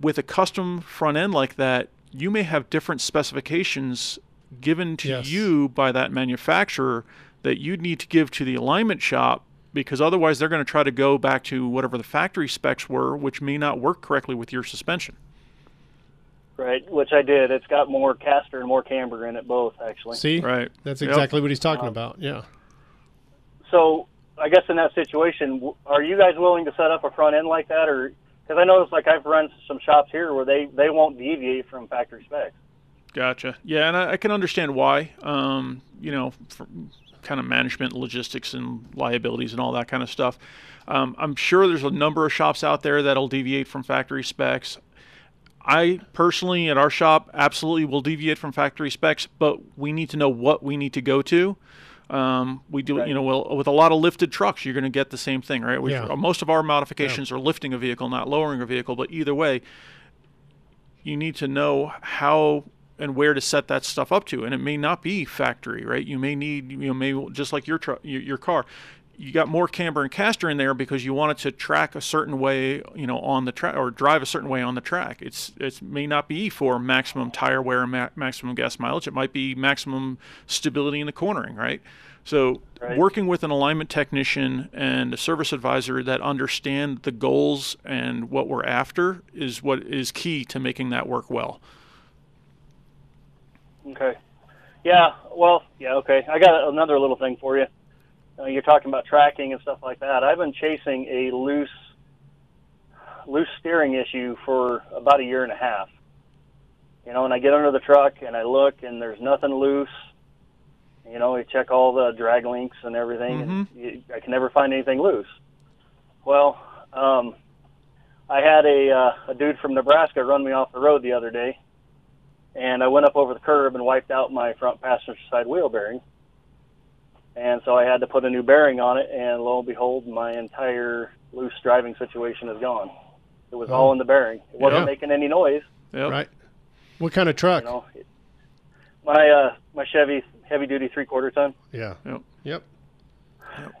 With a custom front end like that you may have different specifications given to Yes. you by that manufacturer that you'd need to give to the alignment shop because otherwise they're going to try to go back to whatever the factory specs were which may not work correctly with your suspension Right, which I did. It's got more caster and more camber in it, both actually. See, right. That's Yep. exactly what he's talking Um, about. Yeah. So I guess in that situation, are you guys willing to set up a front end like that, or because I noticed like I've run some shops here where they they won't deviate from factory specs. Gotcha. Yeah, and I, I can understand why. Um, you know, for kind of management, logistics, and liabilities, and all that kind of stuff. Um, I'm sure there's a number of shops out there that'll deviate from factory specs. I personally, at our shop, absolutely will deviate from factory specs, but we need to know what we need to go to. Um, we do, you know, well, with a lot of lifted trucks, you're going to get the same thing, right? We've- Yeah. Most of our modifications are lifting a vehicle, not lowering a vehicle. But either way, you need to know how and where to set that stuff up to and it may not be factory right you may need you know maybe just like your truck your, your car you got more camber and caster in there because you want it to track a certain way you know on the track or drive a certain way on the track it's it may not be for maximum tire wear and ma- maximum gas mileage it might be maximum stability in the cornering right so Right. working with an alignment technician and a service advisor that understand the goals and what we're after is what is key to making that work well Okay. Yeah. Well. Yeah. Okay. I got another little thing for you. Uh, you're talking about tracking and stuff like that. I've been chasing a loose, loose steering issue for about a year and a half. You know, and I get under the truck and I look and there's nothing loose. You know, we check all the drag links and everything, and you, I can never find anything loose. Well, um, I had a uh, a dude from Nebraska run me off the road the other day, and I went up over the curb and wiped out my front passenger side wheel bearing. And so I had to put a new bearing on it, and lo and behold, my entire loose driving situation is gone. It was all in the bearing. It wasn't Yeah. making any noise. Right. What kind of truck? You know, my uh, my Chevy heavy duty three quarter ton. Yeah. Yep. Yep.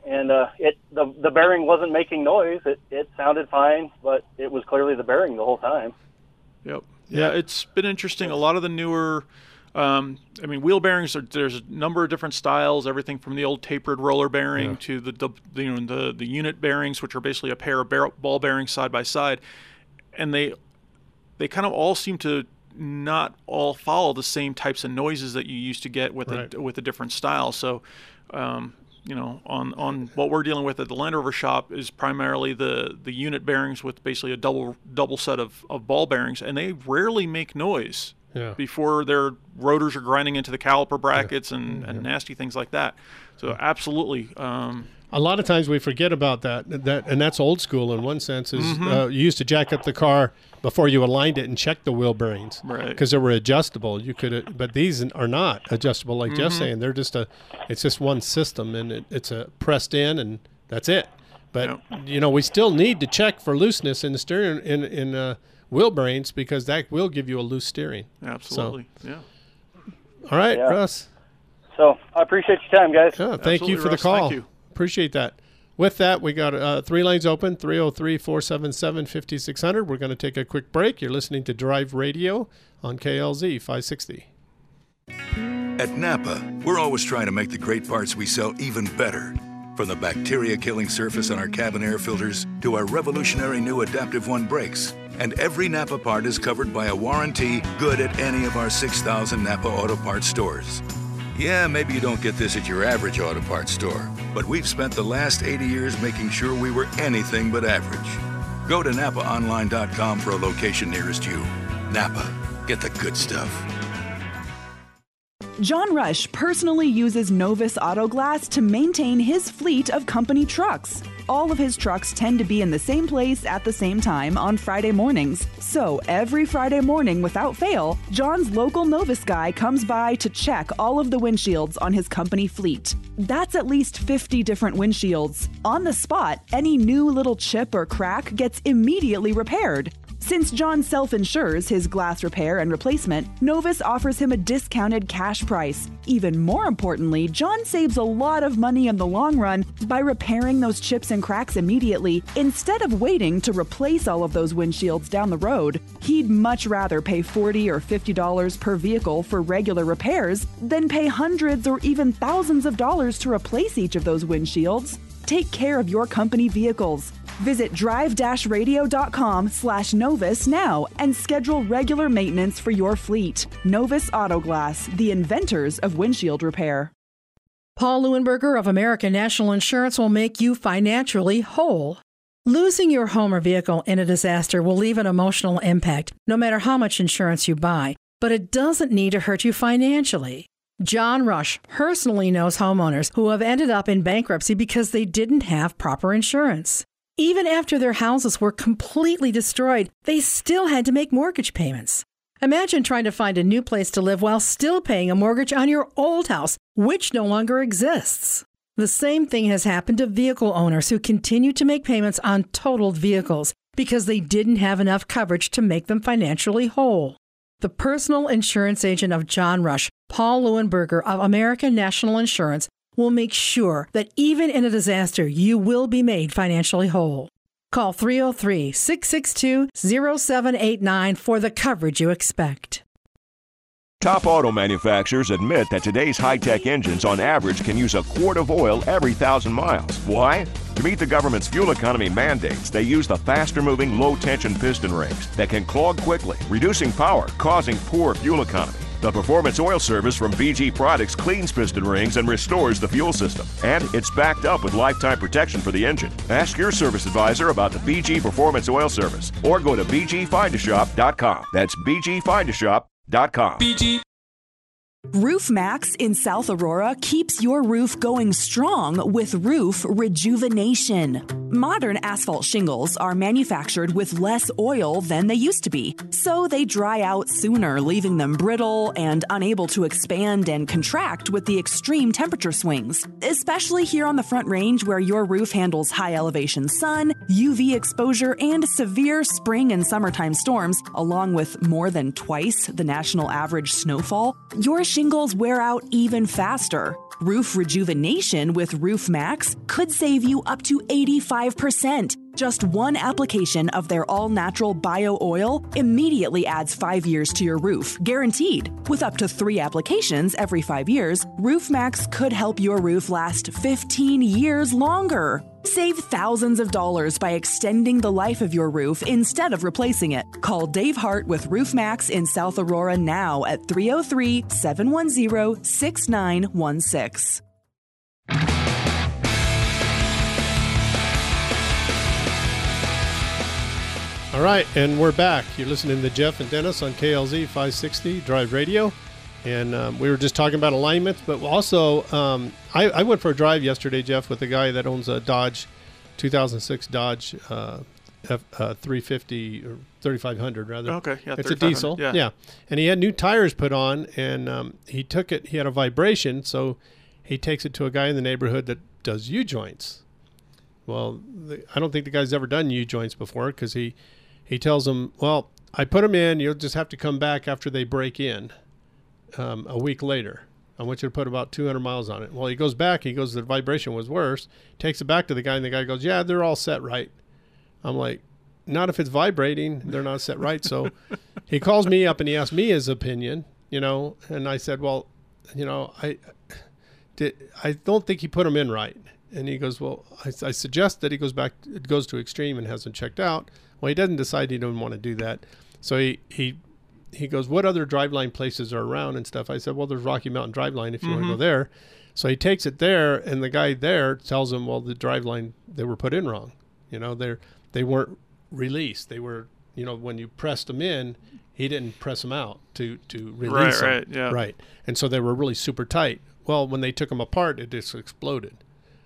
and uh, it the the bearing wasn't making noise. It it sounded fine, but it was clearly the bearing the whole time. Yep. Yeah, it's been interesting. A lot of the newer, um, I mean, wheel bearings. Are, there's a number of different styles. Everything from the old tapered roller bearing Yeah. to the, the you know the the unit bearings, which are basically a pair of bar- ball bearings side by side, and they they kind of all seem to not all follow the same types of noises that you used to get with Right. a with a different style. So. Um, you know, on, on what we're dealing with at the Land Rover shop is primarily the, the unit bearings with basically a double double set of, of ball bearings, and they rarely make noise Yeah. before their rotors are grinding into the caliper brackets and, and nasty things like that. So absolutely, um, A lot of times we forget about that. That and that's old school in one sense. Is Mhm. uh, you used to jack up the car before you aligned it and check the wheel bearings, Right. Because they were adjustable. You could, but these are not adjustable. Like Jeff's Mhm. saying, they're just a. It's just one system, and it, it's a pressed in, and that's it. But you know, we still need to check for looseness in the steering in in uh, wheel bearings because that will give you a loose steering. So, absolutely, yeah. all right, Yeah. Russ. So I appreciate your time, guys. Yeah, thank you Absolutely, for the Russ. Thank call. you. Appreciate that. With that, we got uh, three lanes open 303 477 5600. We're going to take a quick break. You're listening to Drive Radio on KLZ 560. At Napa, we're always trying to make the great parts we sell even better. From the bacteria killing surface on our cabin air filters to our revolutionary new Adaptive One brakes. And every Napa part is covered by a warranty good at any of our 6,000 Napa Auto Parts stores. Yeah, maybe you don't get this at your average auto parts store, but we've spent the last 80 years making sure we were anything but average. Go to NapaOnline.com for a location nearest you. Napa, get the good stuff. John Rush personally uses Novus Auto Glass to maintain his fleet of company trucks. All of his trucks tend to be in the same place at the same time on Friday mornings. So every Friday morning, without fail, John's local Novus guy comes by to check all of the windshields on his company fleet. That's at least 50 different windshields. On the spot, any new little chip or crack gets immediately repaired. Since John self insures his glass repair and replacement, Novus offers him a discounted cash price. Even more importantly, John saves a lot of money in the long run by repairing those chips and cracks immediately instead of waiting to replace all of those windshields down the road. He'd much rather pay 40 or $50 per vehicle for regular repairs than pay hundreds or even thousands of dollars to replace each of those windshields. Take care of your company vehicles. Visit drive-radio.com slash Novus now and schedule regular maintenance for your fleet. Novus Autoglass, the inventors of windshield repair. Paul Leuenberger of American National Insurance will make you financially whole. Losing your home or vehicle in a disaster will leave an emotional impact, no matter how much insurance you buy, but it doesn't need to hurt you financially. John Rush personally knows homeowners who have ended up in bankruptcy because they didn't have proper insurance. Even after their houses were completely destroyed, they still had to make mortgage payments. Imagine trying to find a new place to live while still paying a mortgage on your old house, which no longer exists. The same thing has happened to vehicle owners who continue to make payments on totaled vehicles because they didn't have enough coverage to make them financially whole. The personal insurance agent of John Rush, Paul Leuenberger of American National Insurance, will make sure that even in a disaster, you will be made financially whole. Call 303 662 0789 for the coverage you expect. Top auto manufacturers admit that today's high tech engines, on average, can use a quart of oil every thousand miles. Why? To meet the government's fuel economy mandates, they use the faster moving, low tension piston rings that can clog quickly, reducing power, causing poor fuel economy. The Performance Oil Service from BG Products cleans piston rings and restores the fuel system. And it's backed up with lifetime protection for the engine. Ask your service advisor about the BG Performance Oil Service or go to bgfindashop.com. That's bgfindashop.com. BG Roof Maxx in South Aurora keeps your roof going strong with roof rejuvenation. Modern asphalt shingles are manufactured with less oil than they used to be, so they dry out sooner, leaving them brittle and unable to expand and contract with the extreme temperature swings. Especially here on the Front Range, where your roof handles high elevation sun, UV exposure, and severe spring and summertime storms, along with more than twice the national average snowfall, your shingles wear out even faster. Roof rejuvenation with Roof Maxx could save you up to 85%. Just one application of their all natural bio oil immediately adds five years to your roof, guaranteed. With up to three applications every five years, Roof Maxx could help your roof last 15 years longer. Save thousands of dollars by extending the life of your roof instead of replacing it. Call Dave Hart with Roof Maxx in South Aurora now at 303 710 6916. All right, and we're back. You're listening to Jeff and Dennis on KLZ 560 Drive Radio. And um, we were just talking about alignments, but also um, I, I, went for a drive yesterday, Jeff, with a guy that owns a Dodge 2006 Dodge uh, F, uh, 350 or 3500 rather. Okay, yeah, it's a diesel. Yeah. yeah, and he had new tires put on, and um, he took it. He had a vibration, so he takes it to a guy in the neighborhood that does U joints. Well, the, I don't think the guy's ever done U joints before because he he tells him, "Well, I put them in. You'll just have to come back after they break in." Um, a week later. I want you to put about 200 miles on it. Well, he goes back. He goes, the vibration was worse. Takes it back to the guy, and the guy goes, "Yeah, they're all set right." I'm like, "Not if it's vibrating. They're not set right." So he calls me up and he asks me his opinion. You know, and I said, "Well, you know, I did. I don't think he put them in right." And he goes, "Well, I, I suggest that he goes back. It goes to extreme and hasn't checked out." Well, he doesn't decide he doesn't want to do that. So he he he goes, "What other driveline places are around and stuff?" I said, "Well, there's Rocky Mountain Driveline if you want to go mm-hmm. there." So he takes it there, and the guy there tells him, "Well, the driveline they were put in wrong. You know, they they weren't released. They were, you know, when you pressed them in, he didn't press them out to to release Right, them. right, yeah. right. And so they were really super tight. Well, when they took them apart, it just exploded.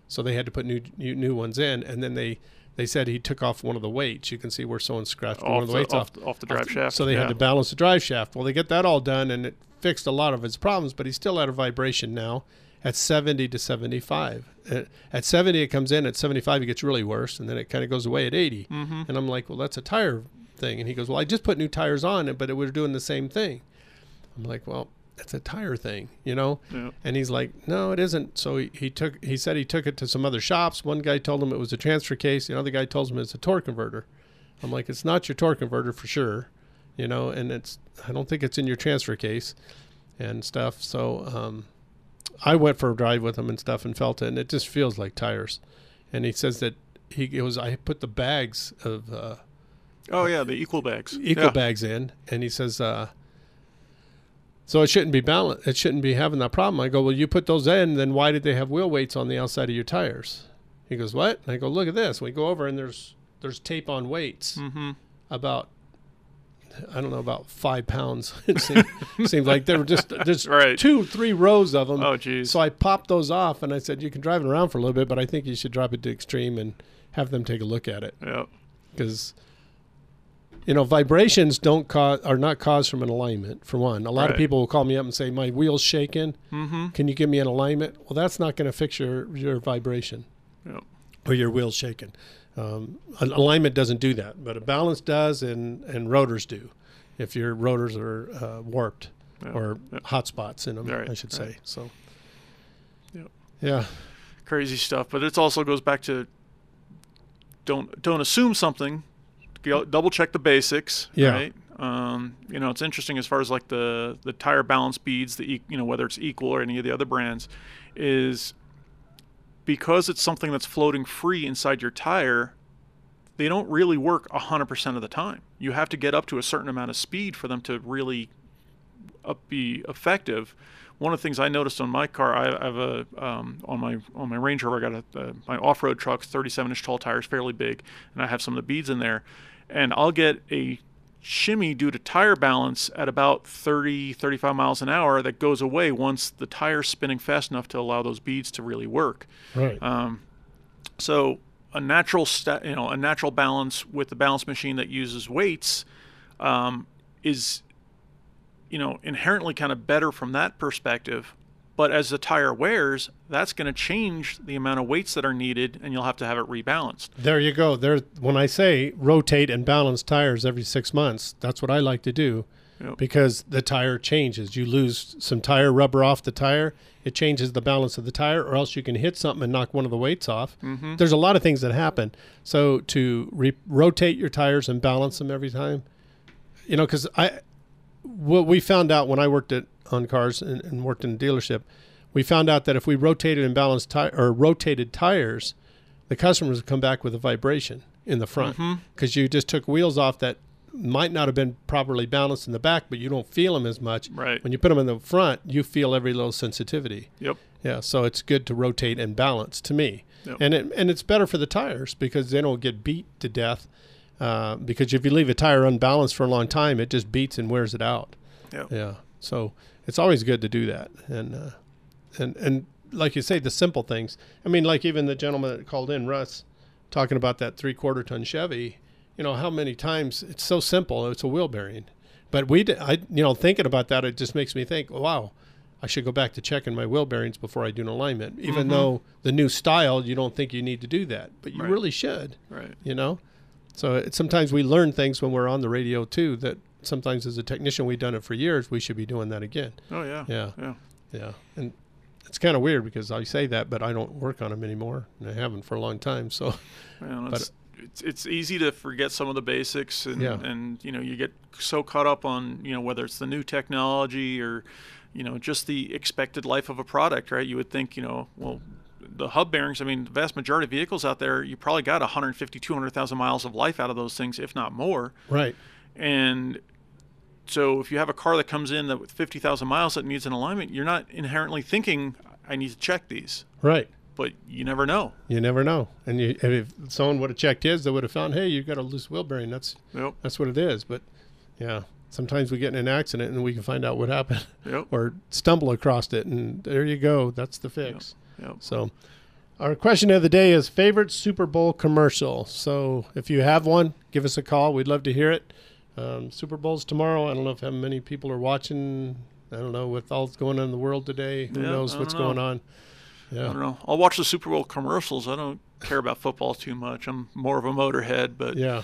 So they had to put new new, new ones in, and then they. They said he took off one of the weights. You can see where someone scratched one Off of the the- weights off off, the- off the drive shaft, So they yeah. had to balance the drive shaft. Well, they get that all done, and it fixed a lot of his problems. But he's still out of vibration now at 70 to 75. At, at 70, it comes in. At 75, it gets really worse, and then it kind of goes away at 80. Mhm. And I'm like, well, that's a tire thing. And he goes, well, I just put new tires on it, but it was doing the same thing. I'm like, well, that's a tire thing, you know? Yeah. And he's like, no, it isn't. So he, he took, he said he took it to some other shops. One guy told him it was a transfer case. The other guy told him it's a torque converter. I'm like, it's not your torque converter for sure, you know, and it's, I don't think it's in your transfer case and stuff. So, um, I went for a drive with him and stuff and felt it, and it just feels like tires. And he says that he it was I put the bags of uh, Oh yeah, the equal bags. equal yeah. bags in, and he says, uh, so it shouldn't be balanced. It shouldn't be having that problem. I go, well, you put those in, then why did they have wheel weights on the outside of your tires? He goes, what? And I go, look at this. We go over and there's there's tape on weights Mm-hmm. about I don't know about five pounds. It seemed, seemed like there were just just Right. two, three rows of them. Oh, geez. So I popped those off and I said, you can drive it around for a little bit, but I think you should drop it to extreme and have them take a look at it Yeah. because you know vibrations don't cause are not caused from an alignment for one a lot of people will call me up and say my wheel's shaking Mhm. can you give me an alignment well that's not going to fix your your vibration Yeah. or your wheel's shaking um, an alignment doesn't do that but a balance does and and rotors do if your rotors are uh, warped Yeah. or Yeah. hot spots in them Right, i should right. say so Yep. yeah Crazy stuff, but it also goes back to don't don't assume something. Go, double check the basics. Yeah. Right. Um, you know, it's interesting as far as like the the tire balance beads, the you know whether it's equal or any of the other brands, is because it's something that's floating free inside your tire. They don't really work 100% of the time. You have to get up to a certain amount of speed for them to really up be effective. One of the things I noticed on my car, I, I have a um, on my on my Range Rover, I got a, uh, my off-road truck's 37 inch tall tires, fairly big, and I have some of the beads in there, and I'll get a shimmy due to tire balance at about 30 35 miles an hour that goes away once the tire's spinning fast enough to allow those beads to really work. Right. Um, so a natural sta- you know a natural balance with the balance machine that uses weights um, is you know inherently kind of better from that perspective. But as the tire wears, that's going to change the amount of weights that are needed, and you'll have to have it rebalanced. There you go. There, when I say rotate and balance tires every six months, that's what I like to do. Yep. because the tire changes. You lose some tire rubber off the tire, it changes the balance of the tire, or else you can hit something and knock one of the weights off. Mhm. There's a lot of things that happen. So to re- rotate your tires and balance them every time, you know, because I what we found out when I worked at on cars and, and worked in a dealership, we found out that if we rotated and balanced tire or rotated tires, the customers would come back with a vibration in the front because you just took wheels off that might not have been properly balanced in the back, but you don't feel them as much. Right. When you put them in the front, you feel every little sensitivity. Yep. Yeah. So it's good to rotate and balance to me, Yep. and it and it's better for the tires because they don't get beat to death. Uh, because if you leave a tire unbalanced for a long time, it just beats and wears it out. Yep. Yeah. So it's always good to do that, and uh, and and like you say, the simple things. I mean, like even the gentleman that called in, Russ, talking about that three quarter ton Chevy. You know how many times it's so simple. It's a wheel bearing, but we, I, you know, thinking about that, it just makes me think, wow, I should go back to checking my wheel bearings before I do an alignment. Even Mhm. though the new style, you don't think you need to do that, but you Right. really should. Right. You know, so it, sometimes we learn things when we're on the radio too. That sometimes as a technician, we've done it for years. We should be doing that again. Oh, yeah. Yeah. Yeah. Yeah. And it's kind of weird because I say that, but I don't work on them anymore, and I haven't for a long time. So, Well, but it's, it's it's easy to forget some of the basics, and, Yeah. and you know you get so caught up on you know whether it's the new technology or you know just the expected life of a product, right? You would think you know well the hub bearings. I mean, the vast majority of vehicles out there, you probably got 150, 200,000 miles of life out of those things, if not more. right. And so if you have a car that comes in that with 50,000 miles that needs an alignment, you're not inherently thinking I need to check these, Right. but you never know. You never know. And you, and if someone would have checked his, they would have found, hey, you've got a loose wheel bearing. That's Yep. that's what it is. But yeah, sometimes we get in an accident and we can find out what happened, Yep. or stumble across it, and there you go. That's the fix. Yep. So, our question of the day is favorite Super Bowl commercial. So, if you have one, give us a call. We'd love to hear it. Um, Super Bowl's tomorrow. I don't know if how many people are watching. I don't know with all that's going on in the world today. Who Yeah, knows what's know. going on? I Yeah. don't know. I'll watch the Super Bowl commercials. I don't care about football too much. I'm more of a motorhead, but Yeah.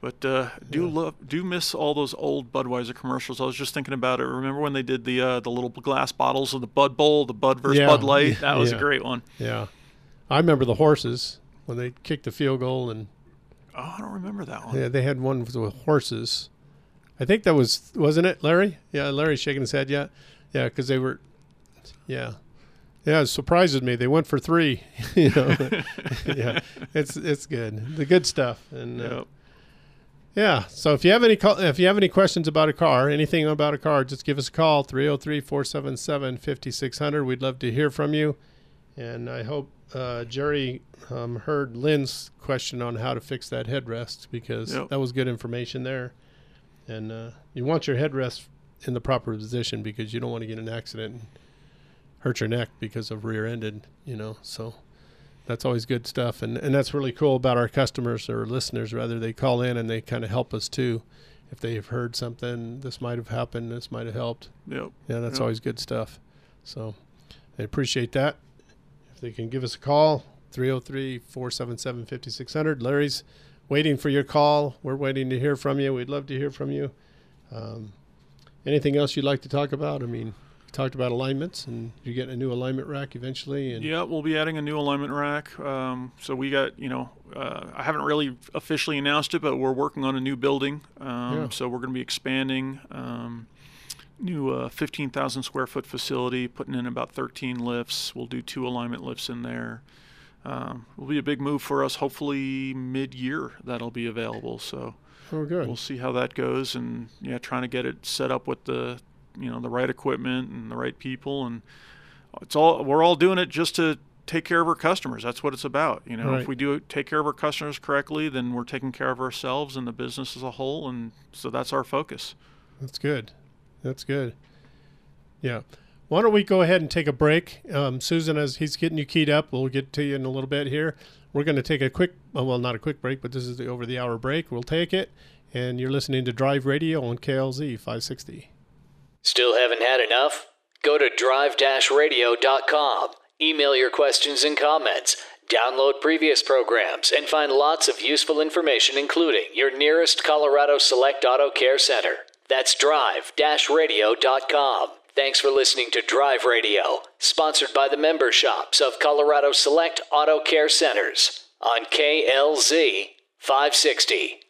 But uh, do love do miss all those old Budweiser commercials. I was just thinking about it. Remember when they did the uh, the little glass bottles of the Bud Bowl, the Bud versus Yeah, Bud Light? That was yeah. a great one. Yeah. I remember the horses when they kicked the field goal and Oh, I don't remember that one. yeah, they had one with horses. I think that was wasn't it, Larry? Yeah, Larry's shaking his head. Yeah, yeah, because they were, yeah, yeah. It surprises me. They went for three. you know, yeah, it's it's good. The good stuff. And uh, yeah. So if you have any if you have any questions about a car, anything about a car, just give us a call 303-477-5600. We'd love to hear from you. And I hope uh, Jerry um, heard Lynn's question on how to fix that headrest because Yep. that was good information there. And uh, you want your headrest in the proper position because you don't want to get an accident and hurt your neck because of rear-ended, you know. So that's always good stuff, and and that's really cool about our customers or listeners. Rather, they call in and they kind of help us too. If they've heard something, this might have happened, this might have helped. Yep. Yeah, that's Yep. always good stuff. So I appreciate that. They can give us a call, 303 477 5600. Larry's waiting for your call. We're waiting to hear from you. We'd love to hear from you. Um, anything else you'd like to talk about? I mean, we talked about alignments, and you're getting a new alignment rack eventually. And Yeah, we'll be adding a new alignment rack. Um, so we got, you know, uh, I haven't really officially announced it, but we're working on a new building. Um, Yeah. So we're going to be expanding. Um, new uh, 15,000 square foot facility, putting in about 13 lifts. We'll do two alignment lifts in there. Um, will be a big move for us. Hopefully mid-year that'll be available. So Oh, good. we'll see how that goes, and yeah, trying to get it set up with the you know the right equipment and the right people, and it's all we're all doing it just to take care of our customers. That's what it's about. You know, Right. if we do take care of our customers correctly, then we're taking care of ourselves and the business as a whole, and so that's our focus. That's good. That's good. Yeah. Why don't we go ahead and take a break? Um, Susan, as he's getting you keyed up, we'll get to you in a little bit here. We're going to take a quick, uh, well, not a quick break, but this is the over the hour break. We'll take it. And you're listening to Drive Radio on KLZ 560. Still haven't had enough? Go to drive-radio.com. Email your questions and comments. Download previous programs and find lots of useful information, including your nearest Colorado Select Auto Care Center. That's drive-radio.com. Thanks for listening to Drive Radio, sponsored by the member shops of Colorado Select Auto Care Centers on KLZ 560.